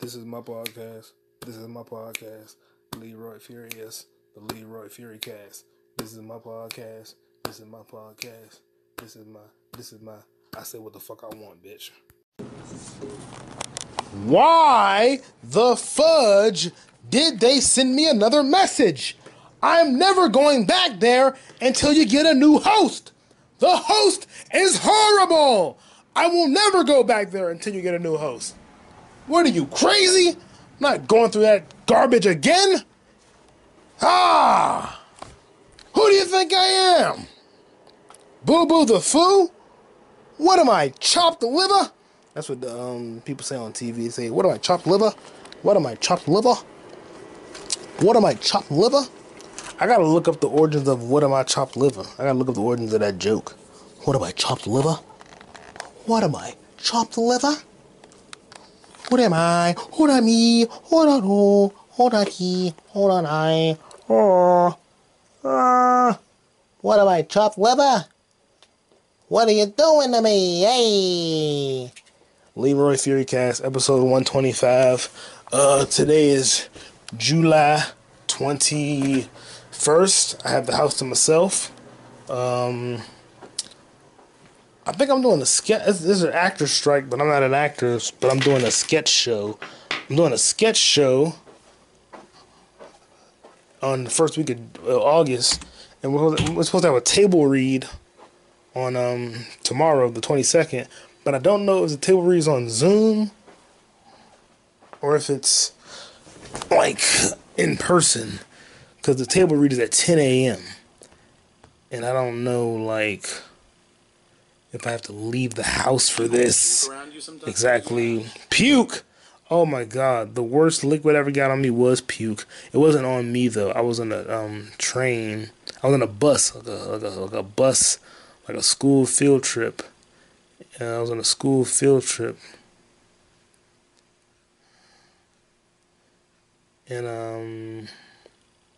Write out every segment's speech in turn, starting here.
This is my podcast. This is my podcast. Leroy Furious, the Leroy Furicast. This is my podcast. This is my podcast. This is my. This is my. I say what the fuck I want, bitch. Why the fudge did they send me another message? I'm never going back there until you get a new host. The host is horrible. I will never go back there until you get a new host. What are you, crazy? I'm not going through that garbage again. Ah! Who do you think I am? Boo Boo the Foo? What am I, chopped liver? That's what the, um, people say on TV. They say, What am I, chopped liver? What am I, chopped liver? What am I, chopped liver? I gotta look up the origins of what am I, chopped liver. I gotta look up the origins of that joke. What am I, chopped liver? What am I, chopped liver? What am I? What am me? What am I? What am he? What am I? Oh, ah. What am I, chopped liver? What are you doing to me? Hey! Leroy Furicast, episode 125. Uh, today is July 21st. I have the house to myself. Um, I think I'm doing a sketch. This is an actor strike, but I'm not an actor. But I'm doing a sketch show. I'm doing a sketch show on the first week of uh, August, and we're, supposed to have a table read on um tomorrow, the 22nd. But I don't know if the table read is on Zoom or if it's like in person, because the table read is at 10 a.m. And I don't know like if I have to leave the house for this. Exactly. Puke. Oh my god, the worst liquid ever got on me was puke. It wasn't on me though. I was on a um, train. I was on a bus, like a, like a, like a bus, like a school field trip. And I was on a school field trip. And um,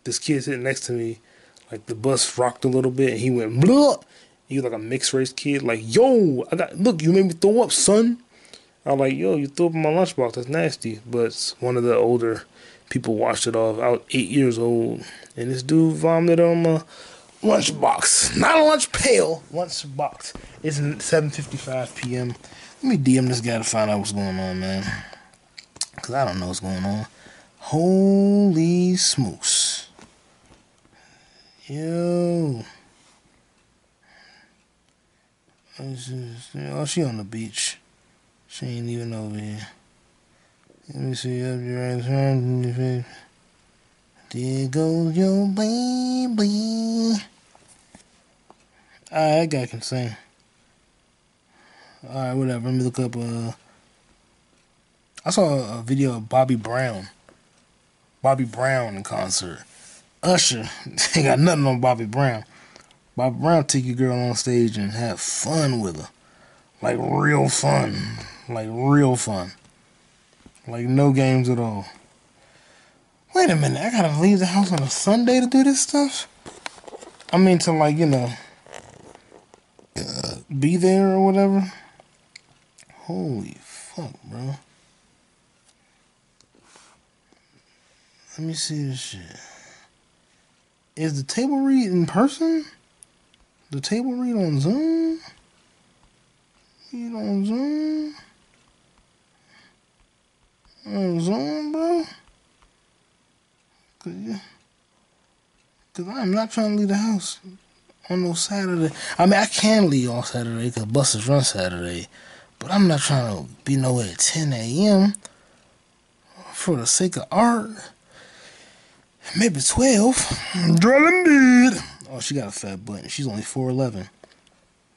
this kid sitting next to me, like the bus rocked a little bit, and he went blah. Was like a mixed race kid, like yo, I got look, you made me throw up, son. I was like, yo, you threw up in my lunchbox. That's nasty. But one of the older people washed it off. I was eight years old, and this dude vomited on my lunchbox. Not a lunch pail, lunchbox. It's 7:55 p.m. Let me DM this guy to find out what's going on, man. Cause I don't know what's going on. Holy smokes. Yo. Oh, she on the beach. She ain't even over here. Let me see up your right hand. There goes your baby. Alright, that guy can sing. Alright, whatever. Let me look up. Uh, I saw a video of Bobby Brown. Bobby Brown in concert. Usher ain't got nothing on Bobby Brown. Bobby Brown take your girl on stage and have fun with her. Like real fun. Like real fun. Like no games at all. Wait a minute, I gotta leave the house on a Sunday to do this stuff? I mean to like, you know, uh, be there or whatever. Holy fuck, bro. Let me see this shit. Is the table read in person? The table read on Zoom? Read on Zoom? On Zoom, bro? Cause, yeah. Cause I'm not trying to leave the house on no Saturday. I mean, I can leave on Saturday because buses run Saturday. But I'm not trying to be nowhere at 10 a.m. for the sake of art. Maybe 12. Drilling did. Oh, she got a fat butt. She's only 4'11.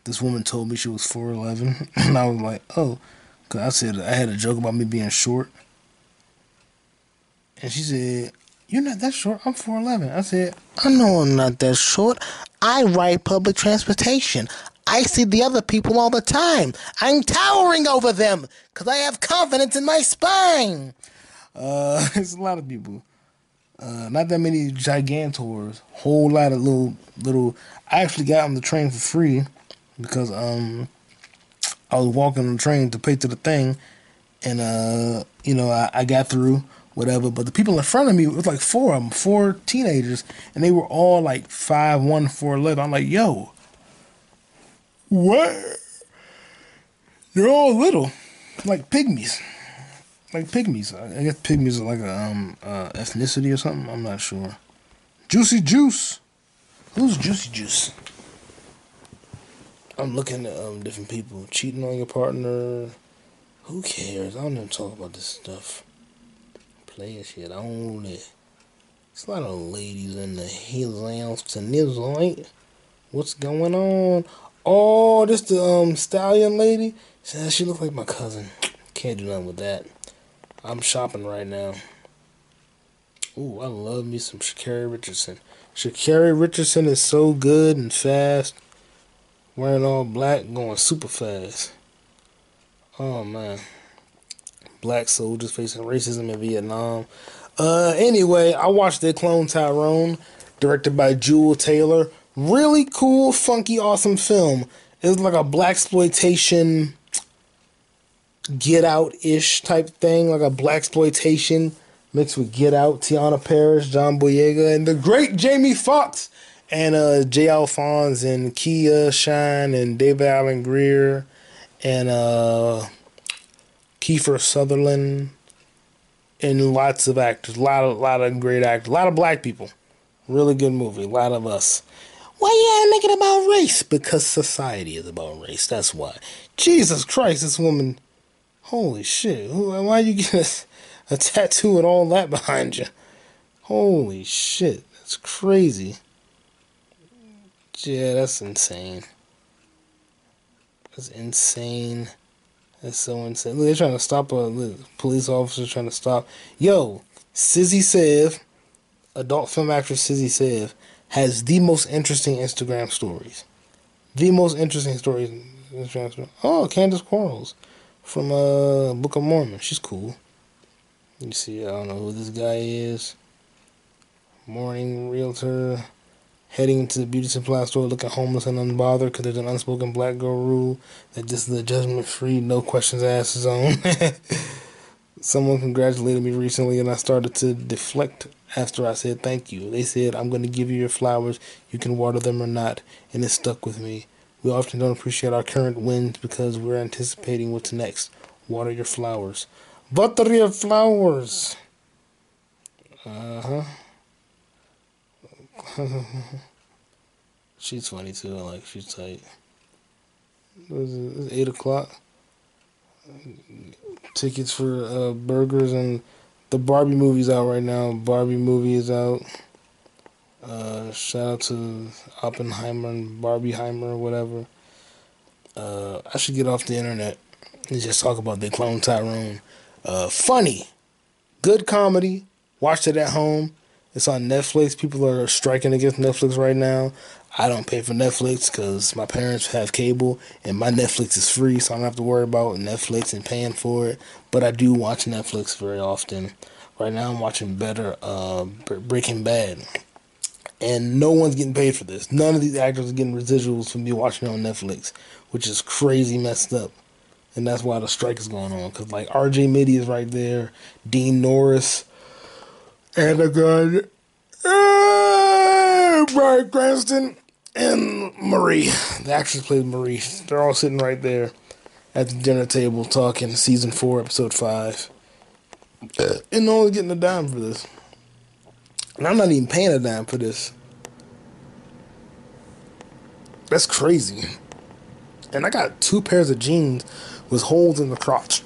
This woman told me she was 4'11. And I was like, oh. Because I said I had a joke about me being short. And she said, You're not that short. I'm 4'11. I said, I know I'm not that short. I ride public transportation. I see the other people all the time. I'm towering over them because I have confidence in my spine. Uh, it's a lot of people. Uh, not that many gigantors. Whole lot of little little. I actually got on the train for free because um I was walking on the train to pay to the thing, and uh, you know, I, I got through whatever. But the people in front of me, it was like four of them, four teenagers, and they were all like five one, four eleven. I'm like, yo, what? They're all little, like pygmies, like pygmies. I guess pygmies are like a um uh, ethnicity or something. I'm not sure. Juicy Juice. Who's Juicy Juice? I'm looking at um, different people cheating on your partner. Who cares? I don't even talk about this stuff. Playing shit I only. It's a lot of ladies in the hills tonight. What's going on? Oh, this the um stallion lady. She looks like my cousin. Can't do nothing with that. I'm shopping right now. Ooh, I love me some Sha'Carri Richardson. Sha'Carri Richardson is so good and fast wearing all black, going super fast. Oh man. Black soldiers facing racism in Vietnam. Uh, anyway, I watched They Cloned Tyrone, directed by Juel Taylor. Really cool, funky, awesome film. It's like a black exploitation, Get Out ish type thing, like a black exploitation mixed with Get Out. Teyonah Parris, John Boyega, and the great Jamie Foxx and uh, J. Alphonse and Kia Shine and David Alan Grier, and uh, Kiefer Sutherland and lots of actors, a lot of lot of great actors, a lot of black people. Really good movie, a lot of us. Why you gotta about race? Because society is about race. That's why. Jesus Christ, this woman. Holy shit! Why you get a, a tattoo and all that behind you? Holy shit, that's crazy. Yeah, that's insane. That's insane. That's so insane. Look, they're trying to stop uh, a look, police officer trying to stop. Yo, Sizzy Sev, adult film actress Sizzy Sev, has the most interesting Instagram stories. The most interesting stories. Oh, Candace Quarles from uh Book of Mormon. She's cool. You see, I don't know who this guy is. Morning realtor heading to the beauty supply store looking homeless and unbothered because there's an unspoken black girl rule that this is a judgment free, no questions asked zone. Someone congratulated me recently and I started to deflect after I said thank you. They said, I'm going to give you your flowers. You can water them or not. And it stuck with me. We often don't appreciate our current wins because we're anticipating what's next. Water your flowers. Water your flowers. Uh huh. she's funny too. I like she's tight. It's eight o'clock. Tickets for uh, burgers and the Barbie movie's out right now. Barbie movie is out. Uh, shout out to Oppenheimer and Barbieheimer or whatever. Uh, I should get off the internet and just talk about the Clone Tyrone. Uh, funny, good comedy. Watched it at home. It's on Netflix. People are striking against Netflix right now. I don't pay for Netflix because my parents have cable and my Netflix is free, so I don't have to worry about Netflix and paying for it. But I do watch Netflix very often. Right now, I'm watching Better uh, Breaking Bad, and no one's getting paid for this. None of these actors are getting residuals from me watching it on Netflix, which is crazy messed up. And that's why the strike is going on. Because, like, RJ Mitte is right there, Dean Norris, and a good uh, Bryan Cranston and Marie. The actress plays Marie. They're all sitting right there at the dinner table talking. Season four, episode five, and no one's getting a dime for this. And I'm not even paying a dime for this. That's crazy. And I got two pairs of jeans with holes in the crotch.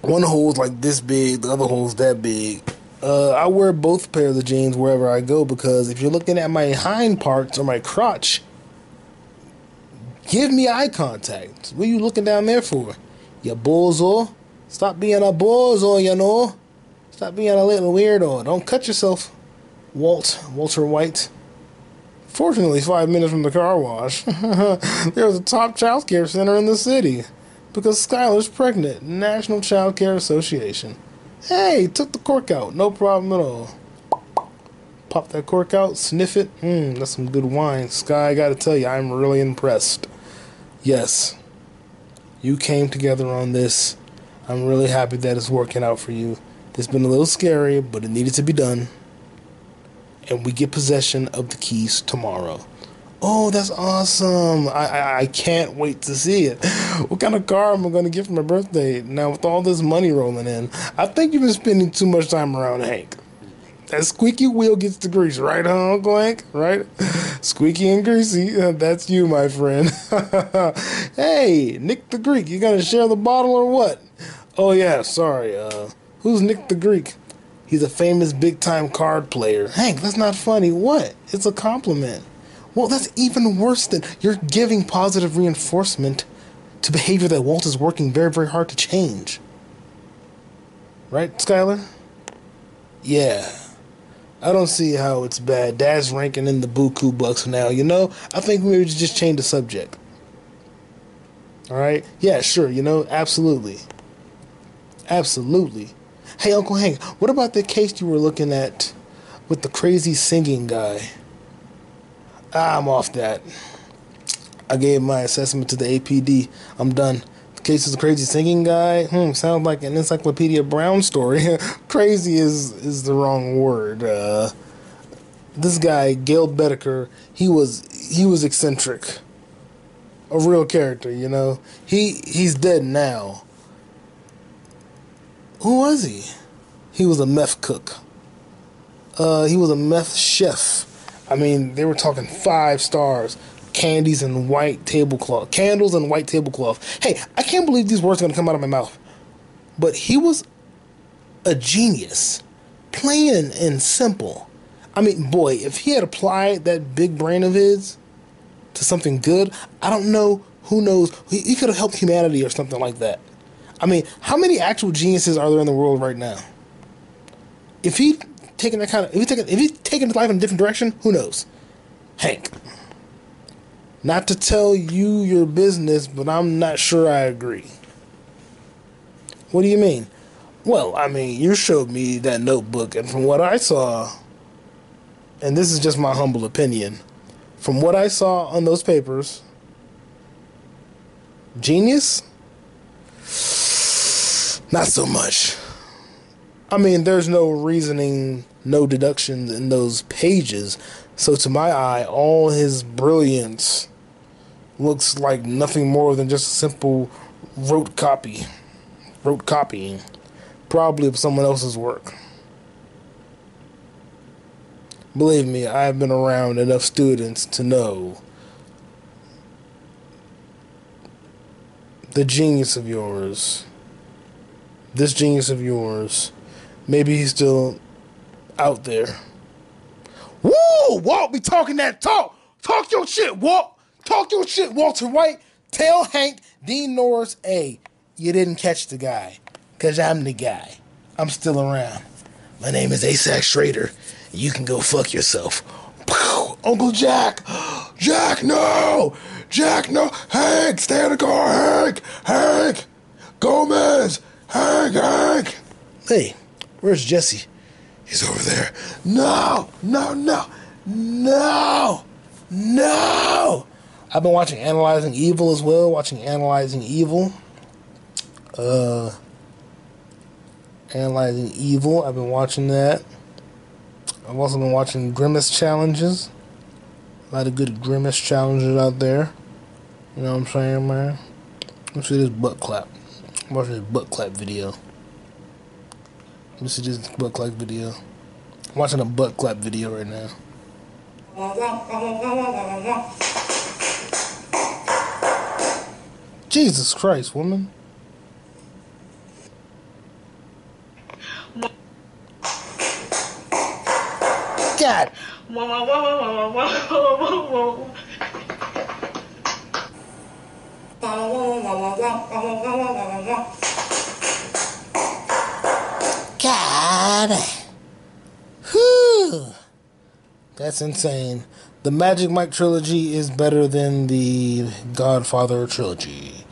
One hole's like this big, the other hole's that big uh, I wear both pairs of jeans wherever I go because if you're looking at my hind parts or my crotch, give me eye contact. What are you looking down there for? You bozo. Stop being a bozo, you know. Stop being a little weirdo. Don't cut yourself, Walt, Walter White. Fortunately, five minutes from the car wash, there's a top child care center in the city because Skyler's pregnant. National Child Care Association. Hey, took the cork out. No problem at all. Pop that cork out, sniff it. Mmm, that's some good wine. Sky, I gotta tell you, I'm really impressed. Yes, you came together on this. I'm really happy that it's working out for you. It's been a little scary, but it needed to be done. And we get possession of the keys tomorrow. Oh, that's awesome. I, I, I can't wait to see it. What kind of car am I going to get for my birthday? Now, with all this money rolling in, I think you've been spending too much time around Hank. That squeaky wheel gets the grease, right, huh, Uncle Hank? Right? Squeaky and greasy. That's you, my friend. hey, Nick the Greek, you gonna share the bottle or what? Oh yeah, sorry. Uh, who's Nick the Greek? He's a famous big time card player. Hank, that's not funny. What? It's a compliment. Well, that's even worse than you're giving positive reinforcement to behavior that Walt is working very, very hard to change. Right, Skyler? Yeah. I don't see how it's bad. Dad's ranking in the buku bucks now. You know, I think we should just change the subject. All right? Yeah, sure. You know, absolutely. Absolutely. Hey, Uncle Hank, what about the case you were looking at with the crazy singing guy? I'm off that. I gave my assessment to the APD. I'm done. The case is a crazy singing guy. Hmm, sounds like an Encyclopedia Brown story. crazy is is the wrong word. Uh, this guy, Gale Boetticher, he was he was eccentric. A real character, you know. He he's dead now. Who was he? He was a meth cook. Uh, he was a meth chef. I mean, they were talking five stars candies and white tablecloth, candles and white tablecloth. Hey, I can't believe these words are to come out of my mouth. But he was a genius, plain and simple. I mean, boy, if he had applied that big brain of his to something good, I don't know. Who knows? He, he could have helped humanity or something like that. I mean, how many actual geniuses are there in the world right now? If he taken that kind of, if he taken, if he taken his life in a different direction, who knows? Hank. Not to tell you your business, but I'm not sure I agree. What do you mean? Well, I mean, you showed me that notebook, and from what I saw, and this is just my humble opinion, from what I saw on those papers, genius? Not so much. I mean, there's no reasoning, no deductions in those pages. So, to my eye, all his brilliance looks like nothing more than just a simple rote copy. Rote copying. Probably of someone else's work. Believe me, I've been around enough students to know the genius of yours. This genius of yours. Maybe he's still out there. Woo! Walt be talking that talk. Talk your shit, Walt. Talk your shit, Walter White. Tell Hank Dean Norris, hey, you didn't catch the guy. Cause I'm the guy. I'm still around. My name is ASAC Schrader. You can go fuck yourself. Uncle Jack! Jack, no! Jack, no! Hank, stay in the car, Hank! Hank! Gomez! Hank, Hank! Hey, where's Jesse? He's over there. No, no, no, no, no. I've been watching Analyzing Evil as well. Watching Analyzing Evil. Uh, Analyzing Evil. I've been watching that. I've also been watching Grimace challenges. A lot of good Grimace challenges out there. You know what I'm saying, man? Let's see this butt clap. I'm watching this butt clap video. This is just butt clap video. I'm watching a butt clap video right now. Jesus Christ, woman. God. God. Whew. That's insane. The Magic Mike trilogy is better than the Godfather trilogy.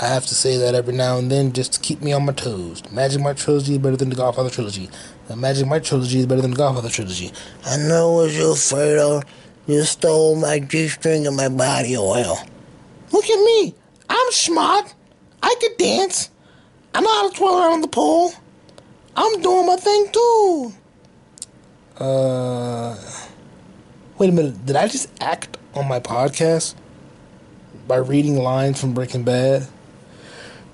I have to say that every now and then just to keep me on my toes. The Magic Mike trilogy is better than the Godfather trilogy. The Magic Mike trilogy is better than the Godfather trilogy. I know what you're afraid of. You stole my G string and my body oil. Look at me. I'm smart. I could dance. I know how to twirl around the pole. I'm doing my thing too. Uh, wait a minute. Did I just act on my podcast by reading lines from Breaking Bad?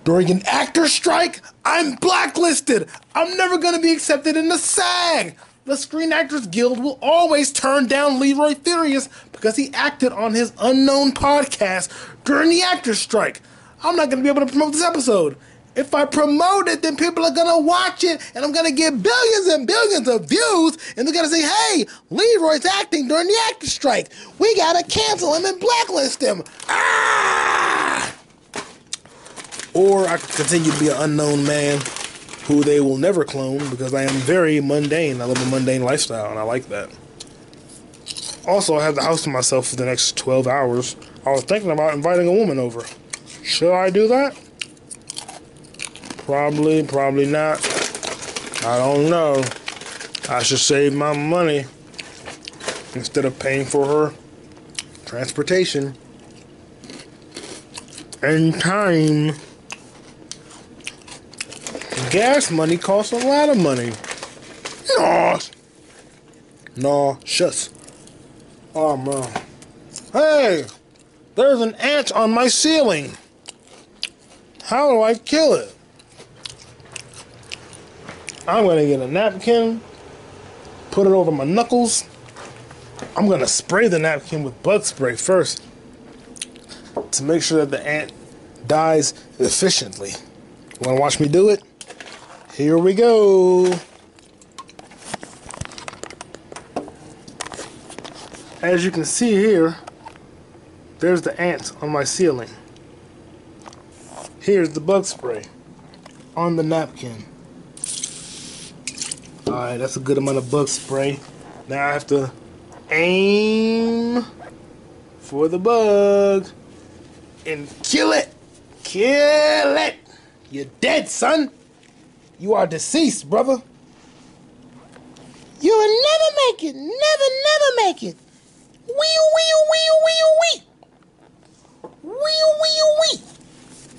During an actor strike, I'm blacklisted. I'm never going to be accepted in the SAG. The Screen Actors Guild will always turn down Leroy Furious because he acted on his unknown podcast during the actors' strike. I'm not going to be able to promote this episode. If I promote it, then people are gonna watch it, and I'm gonna get billions and billions of views, and they're gonna say, "Hey, Leroy's acting during the actor strike. We gotta cancel him and blacklist him." Ah! Or I could continue to be an unknown man who they will never clone because I am very mundane. I live a mundane lifestyle, and I like that. Also, I have the house to myself for the next 12 hours. I was thinking about inviting a woman over. Should I do that? Probably, probably not. I don't know. I should save my money instead of paying for her transportation and time. Gas money costs a lot of money. No. No, shush. Oh man. Hey! There's an ant on my ceiling. How do I kill it? I'm gonna get a napkin, put it over my knuckles. I'm gonna spray the napkin with bug spray first to make sure that the ant dies efficiently. Wanna watch me do it? Here we go. As you can see here, there's the ants on my ceiling. Here's the bug spray on the napkin. Alright, that's a good amount of bug spray. Now I have to aim for the bug and kill it. Kill it. You're dead, son. You are deceased, brother. You'll never make it. Never, never make it. Wee, wee, wee, wee, wee. Wee, wee, wee.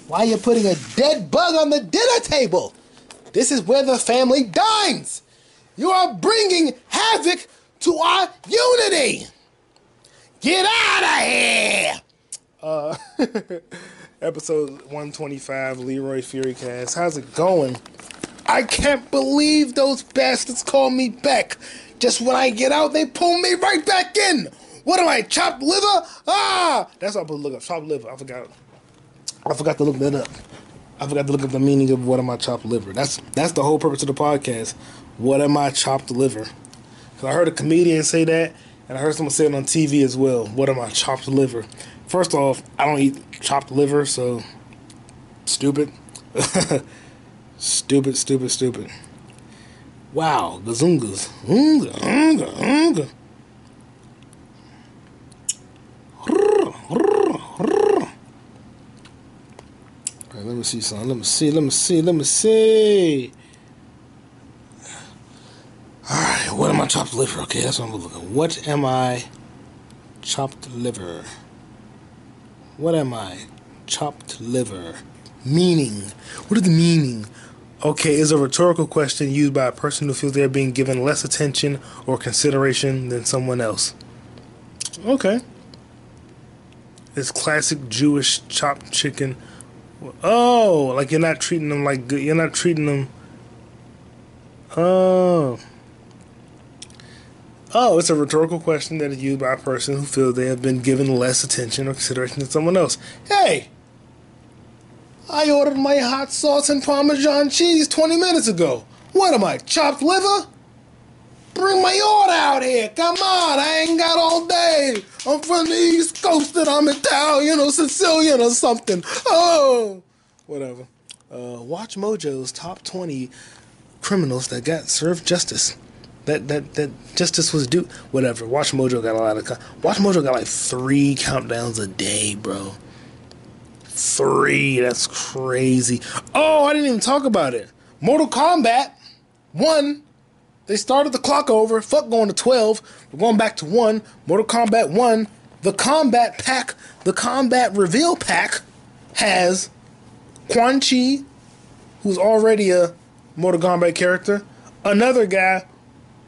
Why are you putting a dead bug on the dinner table? This is where the family dines. You are bringing havoc to our unity. Get out of here. Uh, episode 125, Leroy Furicast. How's it going? I can't believe those bastards called me back. Just when I get out, they pull me right back in. What am I, chopped liver? Ah! That's what I put look up. Chopped liver. I forgot. I forgot to look that up. I forgot to look up the meaning of what am I chopped liver. That's that's the whole purpose of the podcast. What am I chopped liver? Because I heard a comedian say that, and I heard someone say it on TV as well. What am I chopped liver? First off, I don't eat chopped liver, so stupid. stupid, stupid, stupid. Wow, gazungas. Unga, unga, unga. Right, let me see something. Let me see. Let me see. Let me see. All right, what am I chopped liver? Okay, that's what I'm looking. at. What am I chopped liver? What am I chopped liver? Meaning. What is the meaning? Okay, is a rhetorical question used by a person who feels they are being given less attention or consideration than someone else. Okay. It's classic Jewish chopped chicken. Oh, like you're not treating them like good. You're not treating them. Oh. Oh, it's a rhetorical question that is used by a person who feels they have been given less attention or consideration than someone else. Hey, I ordered my hot sauce and Parmesan cheese 20 minutes ago. What am I, chopped liver? Bring my order out here. Come on, I ain't got all day. I'm from the East Coast and I'm Italian or Sicilian or something. Oh, whatever. Uh, watch Mojo's top 20 criminals that got served justice. That that that justice was due. Whatever. Watch Mojo got a lot of. Watch Mojo got like three countdowns a day, bro. Three. That's crazy. Oh, I didn't even talk about it. Mortal Kombat one. They started the clock over. Fuck going to twelve. We're going back to one. Mortal Kombat one. The combat pack. The combat reveal pack has Quan Chi, who's already a Mortal Kombat character, another guy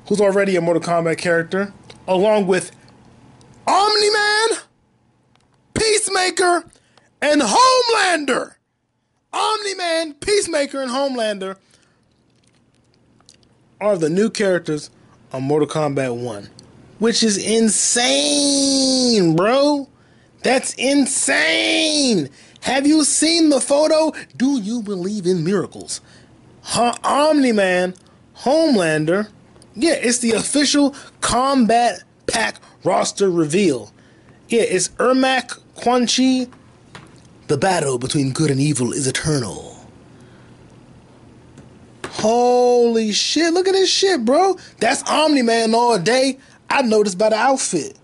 who's already a Mortal Kombat character, along with Omni Man, Peacemaker, and Homelander. Omni Man, Peacemaker, and Homelander are the new characters on Mortal Kombat 1, which is insane, bro. That's insane. Have you seen the photo? Do you believe in miracles? Huh, Omni Man, Homelander. Yeah, it's the official Combat Pack roster reveal. Yeah, it's Ermac Quan Chi. The battle between good and evil is eternal. Holy shit, look at this shit, bro. That's Omni Man all day. I noticed by the outfit.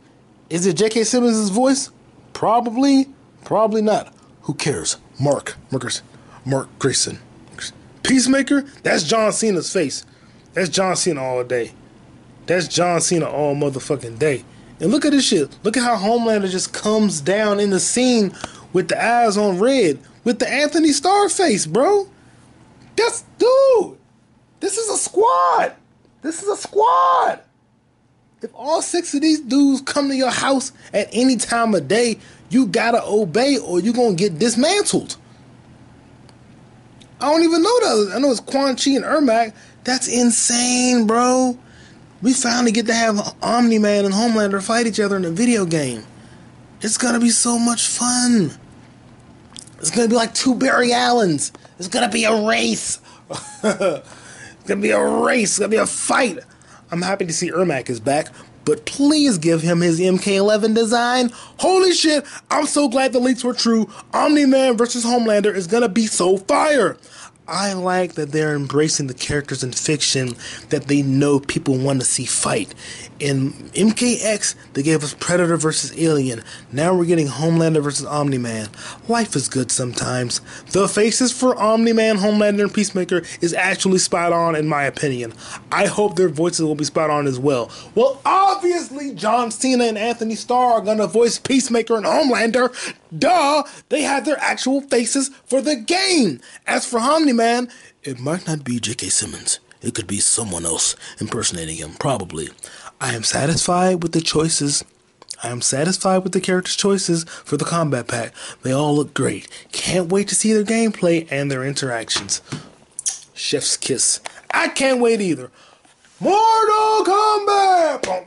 Is it J.K. Simmons' voice? Probably, probably not. Who cares? Mark, Marcus, Mark Grayson. Peacemaker, that's John Cena's face. That's John Cena all day. That's John Cena all motherfucking day. And look at this shit. Look at how Homelander just comes down in the scene with the eyes on red with the Anthony Starr face, bro. That's dude. This is a squad. This is a squad. If all six of these dudes come to your house at any time of day, you gotta obey or you're gonna get dismantled. I don't even know that. I know it's Quan Chi and Ermac. That's insane, bro. We finally get to have Omni Man and Homelander fight each other in a video game. It's gonna be so much fun. It's gonna be like two Barry Allens. It's gonna be a race. it's gonna be a race. It's gonna be a fight. I'm happy to see Ermac is back, but please give him his MK11 design. Holy shit, I'm so glad the leaks were true. Omni Man versus Homelander is gonna be so fire. I like that they're embracing the characters in fiction that they know people want to see fight. In MKX, they gave us Predator versus Alien. Now we're getting Homelander versus Omni Man. Life is good sometimes. The faces for Omni Man, Homelander, and Peacemaker is actually spot on, in my opinion. I hope their voices will be spot on as well. Well, obviously, John Cena and Anthony Starr are gonna voice Peacemaker and Homelander. Duh! They had their actual faces for the game. As for Omni Man, it might not be J.K. Simmons. It could be someone else impersonating him, probably. I am satisfied with the choices. I am satisfied with the characters' choices for the combat pack. They all look great. Can't wait to see their gameplay and their interactions. Chef's kiss. I can't wait either. Mortal Kombat!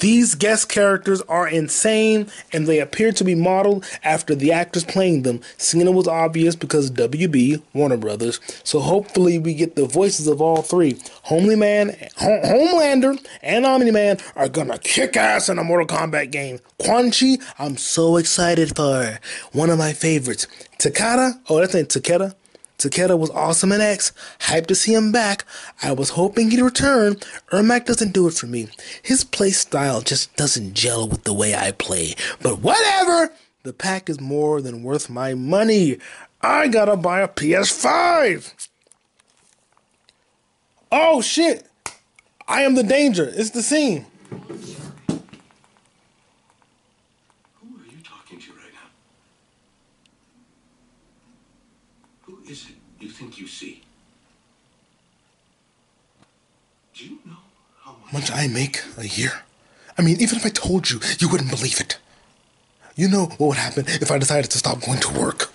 These guest characters are insane and they appear to be modeled after the actors playing them. Cena was obvious because WB, Warner Brothers, so hopefully we get the voices of all three. Homely Man, Homelander, and Omni Man are gonna kick ass in a Mortal Kombat game. Quan Chi, I'm so excited excited for one of my favorites, Takada. Oh, that's ain't Takeda. Takeda was awesome in X. Hyped to see him back. I was hoping he'd return. Ermac doesn't do it for me. His play style just doesn't gel with the way I play. But whatever! The pack is more than worth my money. I gotta buy a PS5! Oh shit! I am the danger. It's the scene. think you see? Do you know how much, I make a year? I mean, even if I told you, you wouldn't believe it. You know what would happen if I decided to stop going to work?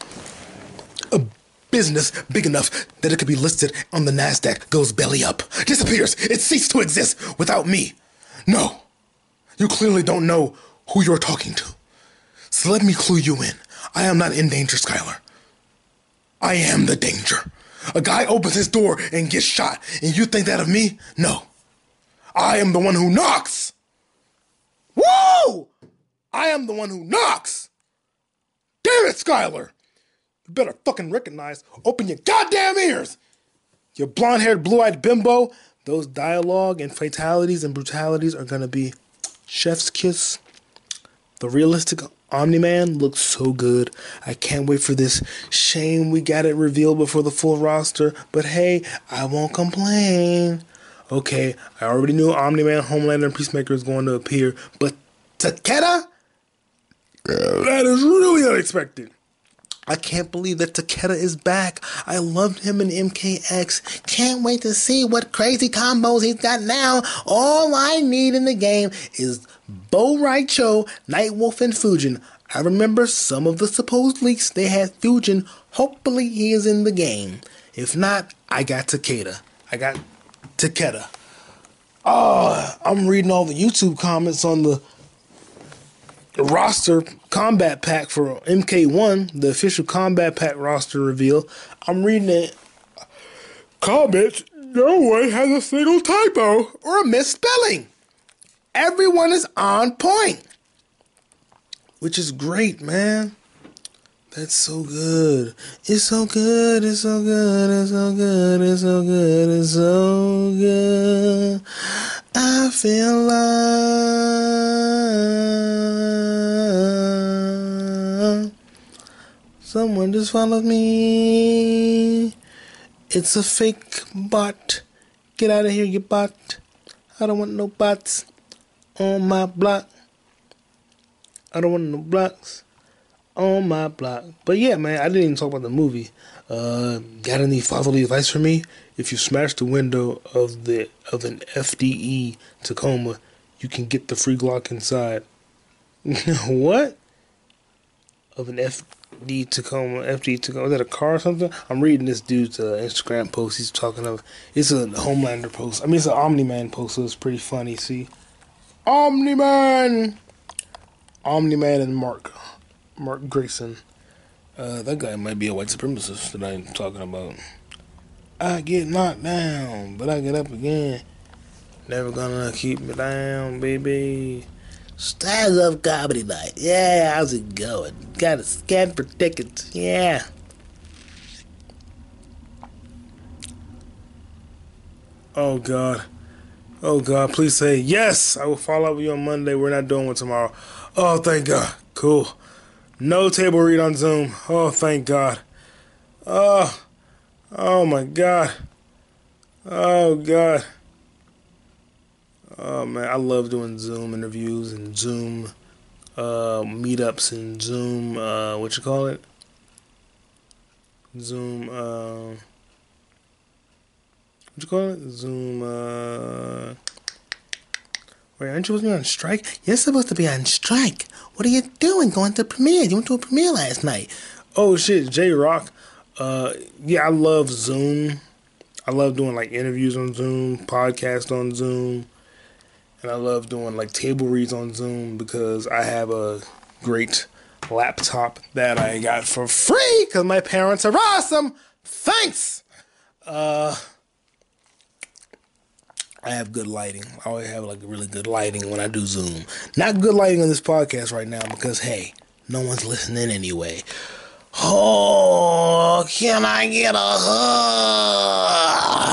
A business big enough that it could be listed on the NASDAQ goes belly up, disappears, it ceases to exist without me. No, you clearly don't know who you're talking to. So let me clue you in. I am not in danger, Skyler. I am the danger. A guy opens his door and gets shot, and you think that of me? No. I am the one who knocks. Woo! I am the one who knocks. Damn it, Skyler. You better fucking recognize. Open your goddamn ears. Your blonde haired, blue eyed bimbo. Those dialogue and fatalities and brutalities are gonna be chef's kiss. The realistic Omni Man looks so good. I can't wait for this. Shame we got it revealed before the full roster, but hey, I won't complain. Okay, I already knew Omni Man, Homelander, and Peacemaker is going to appear, but Takeda? That is really unexpected. I can't believe that Takeda is back. I loved him in MKX. Can't wait to see what crazy combos he's got now. All I need in the game is Bo' Rai Cho, Nightwolf, and Fujin. I remember some of the supposed leaks they had Fujin. Hopefully he is in the game. If not, I got Takeda. I got Takeda. Oh, I'm reading all the YouTube comments on the roster combat pack for MK1, the official combat pack roster reveal. I'm reading it. Comments, no one has a single typo or a misspelling. Everyone is on point. Which is great, man. That's so good. It's so good. It's so good. It's so good. It's so good. It's so good. I feel love. Someone just followed me. It's a fake bot. Get out of here, you bot. I don't want no bots on my block. I don't want no blocks on my block. But yeah, man, I didn't even talk about the movie. Uh, got any fatherly advice for me? If you smash the window of the of an FDE Tacoma, you can get the free Glock inside. what? Of an FD Tacoma, FD Tacoma. Is that a car or something? I'm reading this dude's uh, Instagram post. He's talking of. It's a Homelander post. I mean, it's an Omni Man post, so it's pretty funny. See, Omni Man. Omni Man and Mark, Mark Grayson. Uh, that guy might be a white supremacist that I'm talking about. I get knocked down, but I get up again. Never gonna keep me down, baby. Stand up comedy night. Yeah, how's it going? Got a scan for tickets. Yeah. Oh God. Oh God, please say yes. I will follow up with you on Monday. We're not doing one tomorrow. Oh, thank God. Cool. No table read on Zoom. Oh, thank God. Oh, oh my God. Oh God. Oh man, I love doing Zoom interviews and Zoom uh, meetups and Zoom. Uh, what you call it? Zoom. Uh, what you call it? Zoom. Uh, wait, aren't you supposed to be on strike? You're supposed to be on strike. What are you doing? Going to premiere? You went to a premiere last night. Oh shit, J Rock. Uh, yeah, I love Zoom. I love doing like interviews on Zoom, podcast on Zoom, and I love doing like table reads on Zoom because I have a great laptop that I got for free because my parents are awesome. Thanks. Uh, I have good lighting. I always have like really good lighting when I do Zoom. Not good lighting on this podcast right now because hey, no one's listening anyway. Oh, can I get a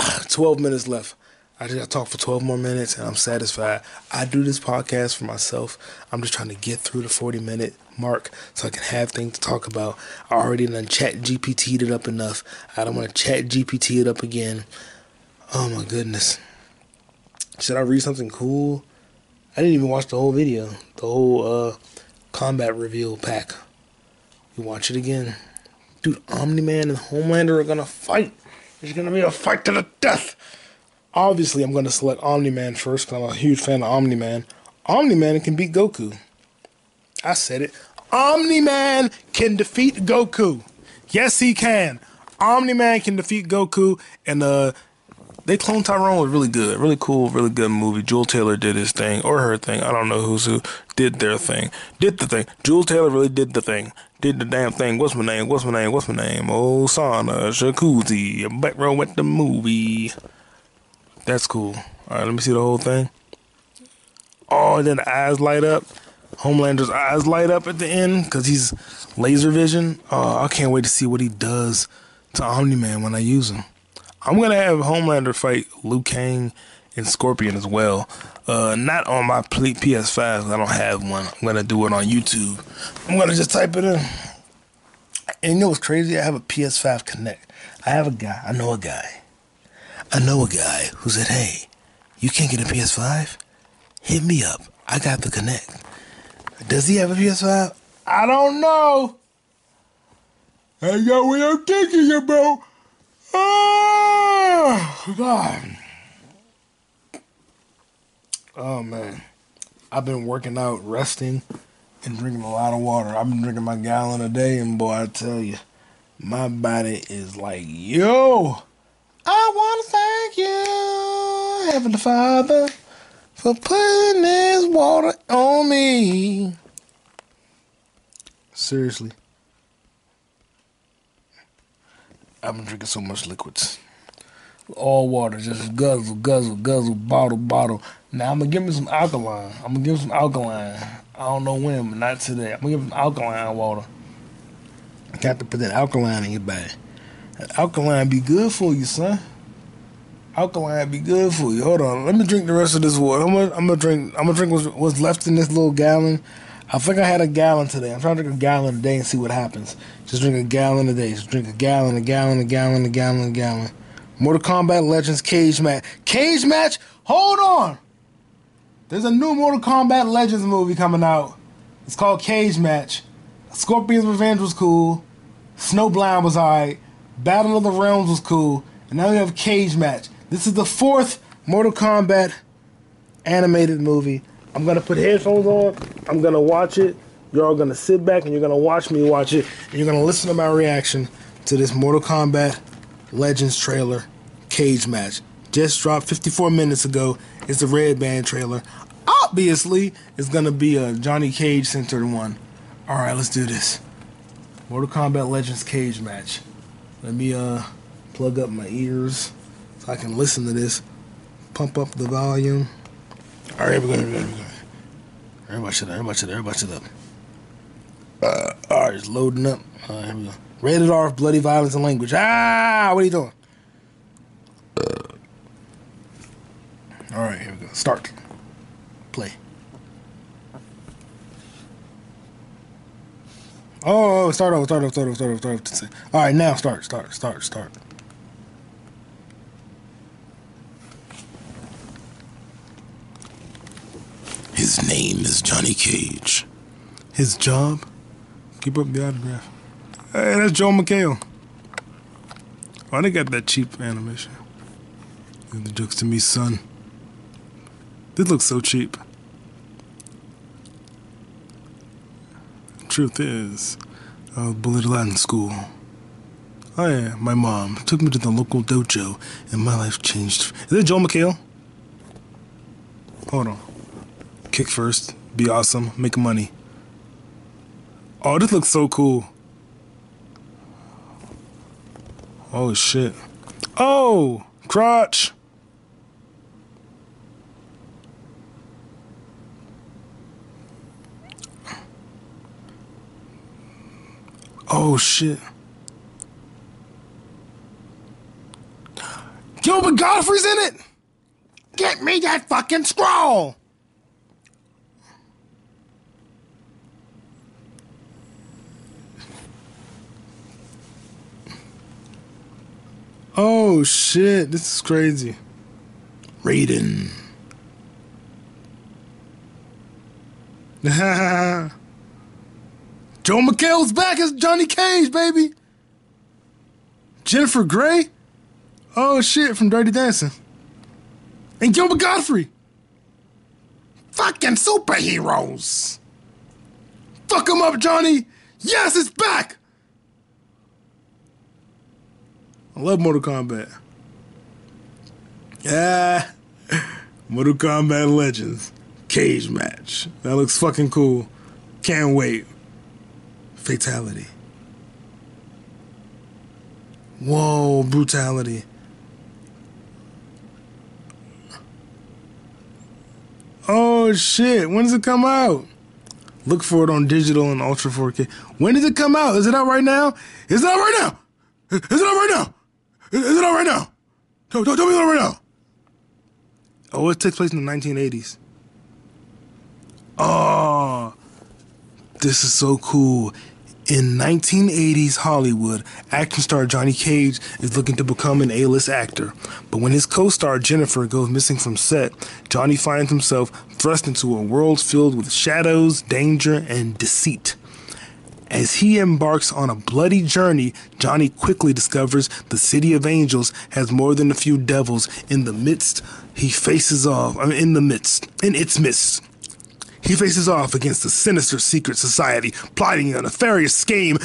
hug? 12 minutes left. I just talk for 12 more minutes and I'm satisfied. I do this podcast for myself. I'm just trying to get through the 40 minute mark so I can have things to talk about. I already done chat GPT'd it up enough. I don't want to chat GPT it up again. Oh my goodness. Should I read something cool? I didn't even watch the whole video. The whole uh, combat reveal pack. You watch it again. Dude, Omni Man and Homelander are gonna fight. It's gonna be a fight to the death. Obviously, I'm gonna select Omni Man first because I'm a huge fan of Omni Man. Omni Man can beat Goku. I said it. Omni Man can defeat Goku. Yes, he can. Omni Man can defeat Goku, and uh, they clone Tyrone was really good, really cool, really good movie. Juel Taylor did his thing or her thing. I don't know who's who did their thing, did the thing. Juel Taylor really did the thing, did the damn thing. What's my name? What's my name? What's my name? Oh, Sana Jacuzzi, back row at the movie. That's cool. All right, let me see the whole thing. Oh, and then the eyes light up. Homelander's eyes light up at the end because he's laser vision. Oh, I can't wait to see what he does to Omni Man when I use him. I'm gonna have Homelander fight Liu Kang and Scorpion as well. Uh, not on my PS5. I don't have one. I'm gonna do it on YouTube. I'm gonna just type it in. And you know what's crazy? I have a PS5 Connect. I have a guy. I know a guy. I know a guy who said, "Hey, You can't get a PS5? Hit me up. I got the Connect. Does he have a PS5? I don't know. I got what I'm thinking about. Oh, God. Oh, man. I've been working out, resting, and drinking a lot of water. I've been drinking my gallon a day, and boy, I tell you, my body is like, yo, I want to thank you, Heavenly Father, for putting this water on me. Seriously. I've been drinking so much liquids. All water, just guzzle, guzzle, guzzle, bottle, bottle. Now I'm gonna give me some alkaline. I'm gonna give me some alkaline. I don't know when, but not today. I'm gonna give some alkaline water. I got to put that alkaline in your body. That alkaline be good for you, son. Alkaline be good for you. Hold on, let me drink the rest of this water. I'm gonna, I'm gonna drink. I'm gonna drink what's, what's left in this little gallon. I think I had a gallon today. I'm trying to drink a gallon a day and see what happens. Just drink a gallon a day. Just drink a gallon, a gallon, a gallon, a gallon, a gallon. Mortal Kombat Legends cage match. Cage match? Hold on. There's a new Mortal Kombat Legends movie coming out. It's called Cage Match. Scorpion's Revenge was cool. Snowblind was alright. Battle of the Realms was cool. And now we have Cage Match. This is the fourth Mortal Kombat animated movie. I'm gonna put headphones on. I'm gonna watch it. You're all gonna sit back and you're gonna watch me watch it. And you're gonna listen to my reaction to this Mortal Kombat Legends trailer, Cage Match. Just dropped 54 minutes ago. It's the Red Band trailer. Obviously, it's gonna be a Johnny Cage centered one. Alright, let's do this. Mortal Kombat Legends Cage Match. Let me uh plug up my ears so I can listen to this. Pump up the volume. All right, here we go. Everybody shut up. Everybody shut up. Everybody shut up. Uh, all right, it's loading up. All right, here we go. Rated R, bloody violence and language. Ah, what are you doing? Uh, all right, here we go. Start. Play. Oh, start over, start over, start over, start over, start over. All right, now start, start, start, start. His name is Johnny Cage. His job? Keep up the autograph. Hey, that's Joel McHale. Why they got that cheap animation? And the jokes to me, son. This looks so cheap. Truth is, I was bullied a lot in school. Oh yeah, my mom took me to the local dojo, and my life changed. Is it Joel McHale? Hold on. Kick first, be awesome, make money. Oh, this looks so cool. Oh shit. Oh, crotch. Oh shit. Gilbert Gottfried's in it. Get me that fucking scroll. Oh shit, this is crazy. Raiden. Joel McHale's back as Johnny Cage, baby. Jennifer Grey? Oh shit, from Dirty Dancing. And Gilbert Gottfried. Fucking superheroes. Fuck him up, Johnny. Yes, it's back. I love Mortal Kombat. Yeah. Mortal Kombat Legends. Cage match. That looks fucking cool. Can't wait. Fatality. Whoa, brutality. Oh shit, when does it come out? Look for it on digital and Ultra 4K. When does it come out? Is it out right now? Is it out right now? Is it out right now? Is it out right now? Tell, tell, tell me right now. Oh, it takes place in the 1980s. Oh, ah, this is so cool. In 1980s Hollywood, action star Johnny Cage is looking to become an A-list actor. But when his co-star Jennifer goes missing from set, Johnny finds himself thrust into a world filled with shadows, danger, and deceit. As he embarks on a bloody journey, Johnny quickly discovers the City of Angels has more than a few devils in the midst. He faces off I mean, in the midst, in its midst. He faces off against a sinister secret society, plotting a nefarious scheme,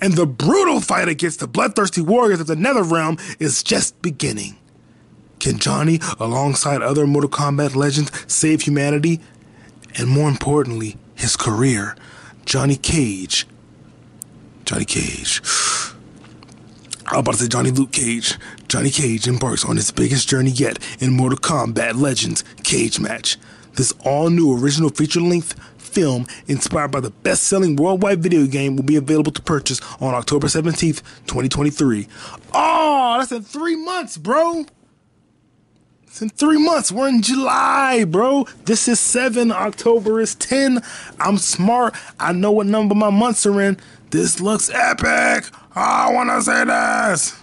and the brutal fight against the bloodthirsty warriors of the Netherrealm is just beginning. Can Johnny, alongside other Mortal Kombat legends, save humanity? And more importantly, his career. Johnny Cage. Johnny Cage. I was about to say Johnny Luke Cage. Johnny Cage embarks on his biggest journey yet in Mortal Kombat Legends Cage Match. This all new original feature length film inspired by the best selling worldwide video game will be available to purchase on October 17th, 2023. Oh, that's in three months, bro. It's in three months. We're in July, bro. This is seven. October is 10. I'm smart. I know what number my months are in. This looks epic. I to say this.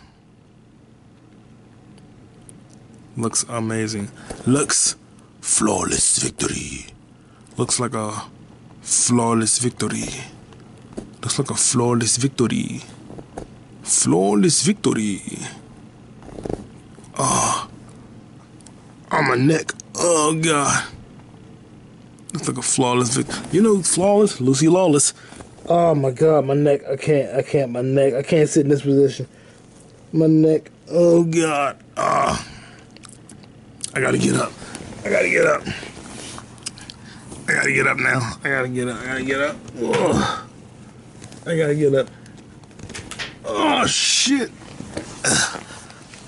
Looks amazing. Looks flawless victory. Looks like a flawless victory. Looks like a flawless victory. Flawless victory. Oh, on my neck. Oh god. Looks like a flawless victory. You know, flawless, Lucy Lawless. Oh my god, my neck. I can't. I can't. My neck. I can't sit in this position. My neck. Oh god. Ah. I gotta get up. I gotta get up. I gotta get up now. I gotta get up. I gotta get up. Ugh. I gotta get up. Oh shit.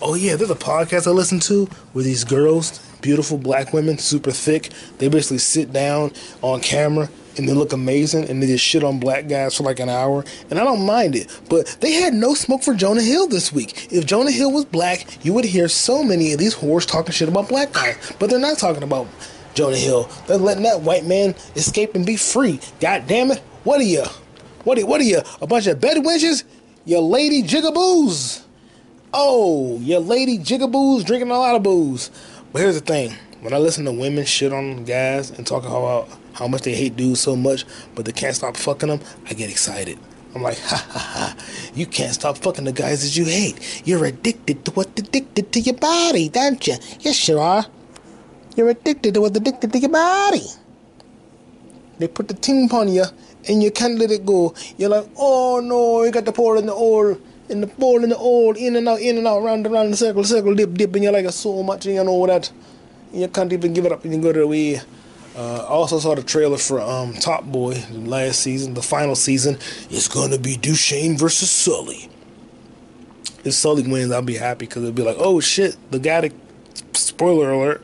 Oh yeah, there's a podcast I listen to where these girls, beautiful black women, super thick, they basically sit down on camera and they look amazing and they just shit on black guys for like an hour. And I don't mind it. But they had no smoke for Jonah Hill this week. If Jonah Hill was black, you would hear so many of these whores talking shit about black guys. But they're not talking about Jonah Hill. They're letting that white man escape and be free. God damn it. What are you? What are, what are you? A bunch of bed wenches? You lady jigaboos. Oh, you lady jigaboos drinking a lot of booze. But here's the thing. When I listen to women shit on guys and talk about how much they hate dudes so much, but they can't stop fucking them, I get excited. I'm like, ha ha ha, you can't stop fucking the guys that you hate. You're addicted to what's addicted to your body, don't you? Yes, you are. You're addicted to what's addicted to your body. They put the ting upon you and you can't let it go. You're like, oh no, you got the pour in the oil, in the pour in the oil, in and out, in and out, round and round the circle, circle, dip, dip, and you're like, so much, and you know that. You can't even give it up You can go to the. Uh, I also saw the trailer for um, Top Boy last season, the final season. It's gonna be Dushane versus Sully. If Sully wins, I'll be happy because it'll be like, oh shit, the guy that. Spoiler alert.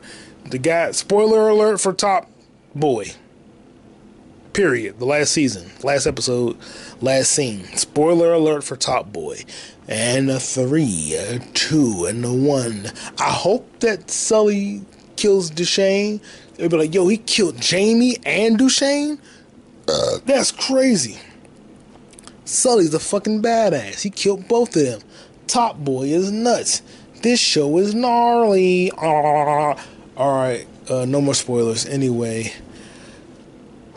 The guy. Spoiler alert for Top Boy. Period. The last season, last episode, last scene. Spoiler alert for Top Boy. And a three, a two, and a one. I hope that Sully kills Dushane. They'll be like, yo, he killed Jamie and Dushane? Uh, that's crazy. Sully's a fucking badass. He killed both of them. Top Boy is nuts. This show is gnarly. All right, uh, no more spoilers. Anyway,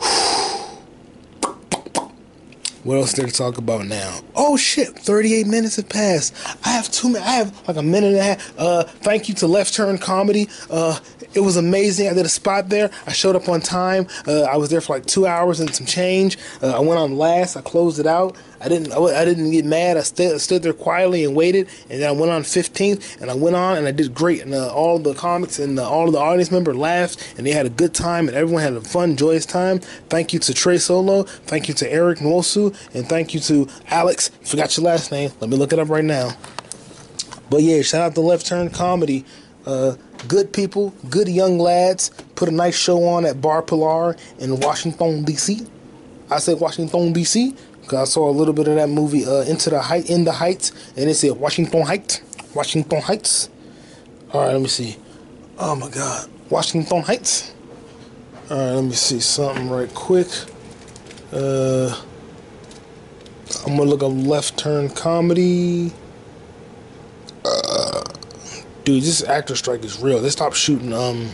what else there to talk about now? Oh shit, 38 minutes have passed. I have two. I have like a minute and a half. Uh, thank you to Left Turn Comedy. Uh, it was amazing. I did a spot there. I showed up on time. Uh, I was there for like two hours and some change. Uh, I went on last. I closed it out. I didn't. I didn't get mad. I stood, stood there quietly and waited. And then I went on 15th, and I went on and I did great. And uh, all the comics and uh, all of the audience members laughed, and they had a good time, and everyone had a fun, joyous time. Thank you to Trey Solo. Thank you to Eric Nwosu, and thank you to Alex. Forgot your last name. Let me look it up right now. But yeah, shout out to Left Turn Comedy. Uh, good people, good young lads. Put a nice show on at Bar Pilar in Washington D.C. I said Washington D.C. because I saw a little bit of that movie uh, Into the Height, in the Heights, and it said Washington Heights, Washington Heights. All right, let me see. Oh my God, Washington Heights. All right, let me see something right quick. Uh, I'm gonna look up left turn comedy. Dude, this actor strike is real. They stopped shooting. Um.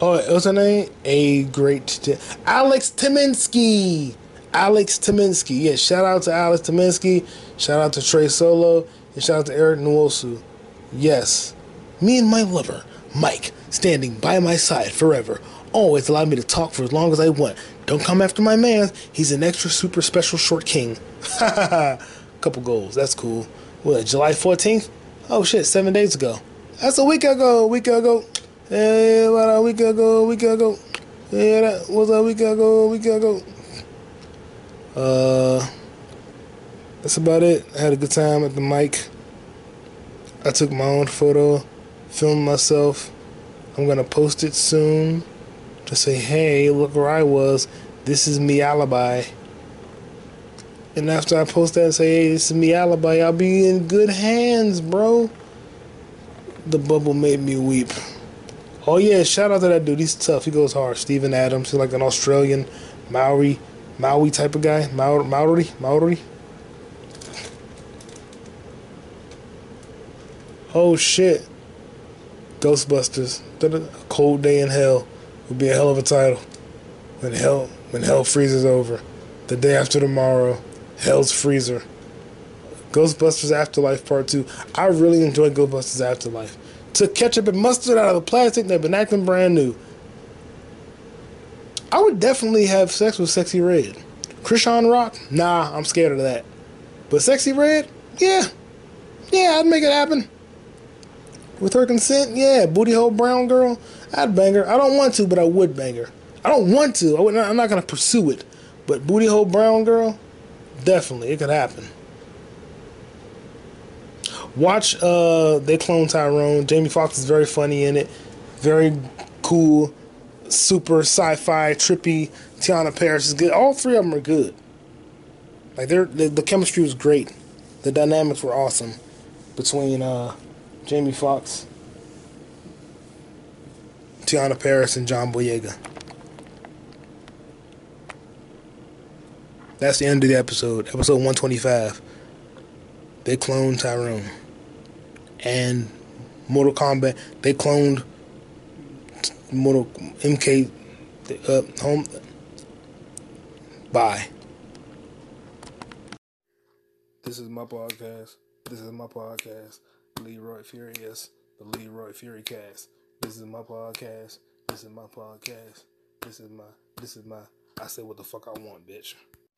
Oh, what's her name? A great Alex Timinsky. Alex Timinsky. Yeah, shout out to Alex Timinsky. Shout out to Trey Solo. And shout out to Eric Nwosu. Yes, me and my lover, Mike, standing by my side forever. Always allow me to talk for as long as I want. Don't come after my man. He's an extra super special short king. Couple goals. That's cool. What, July 14th? Oh shit, seven days ago. That's a week ago. A week ago. Yeah, what a week ago. A week ago. Yeah, that was a week ago. A week ago. Uh, that's about it. I had a good time at the mic. I took my own photo, filmed myself. I'm gonna post it soon to say, hey, look where I was. This is me alibi. And after I post that and say, hey, this is me alibi, I'll be in good hands, bro. The bubble made me weep. Oh yeah, shout out to that dude. He's tough. He goes hard. Steven Adams. He's like an Australian Maori, Maui type of guy. Maori, Maori, Maori. Oh shit. Ghostbusters. A cold day in hell would be a hell of a title. When hell when hell freezes over. The day after tomorrow. Hell's freezer. Ghostbusters Afterlife Part 2. I really enjoyed Ghostbusters Afterlife. Took ketchup and mustard out of the plastic they've been acting brand new. I would definitely have sex with Sexyy Red. Krishan Rock? Nah, I'm scared of that. But Sexyy Red? Yeah. Yeah, I'd make it happen. With her consent, yeah. Booty hole brown girl, I'd bang her. I don't want to, but I would bang her. I don't want to. I I'm not gonna pursue it. But booty hole brown girl, definitely, it could happen. Watch uh they clone Tyrone. Jamie Foxx is very funny in it. Very cool, super sci-fi, trippy. Teyonah Parris is good. All three of them are good. Like they're the, chemistry was great. The dynamics were awesome between uh Jamie Foxx, Teyonah Parris, and John Boyega. That's the end of the episode. Episode 125. They cloned Tyrone. And Mortal Kombat, they cloned Mortal MK uh, home. Bye. This is my podcast. This is my podcast. Leroy Furious, the Leroy Furicast. This is my podcast. This is my podcast. This is my. This is my. I say what the fuck I want, bitch.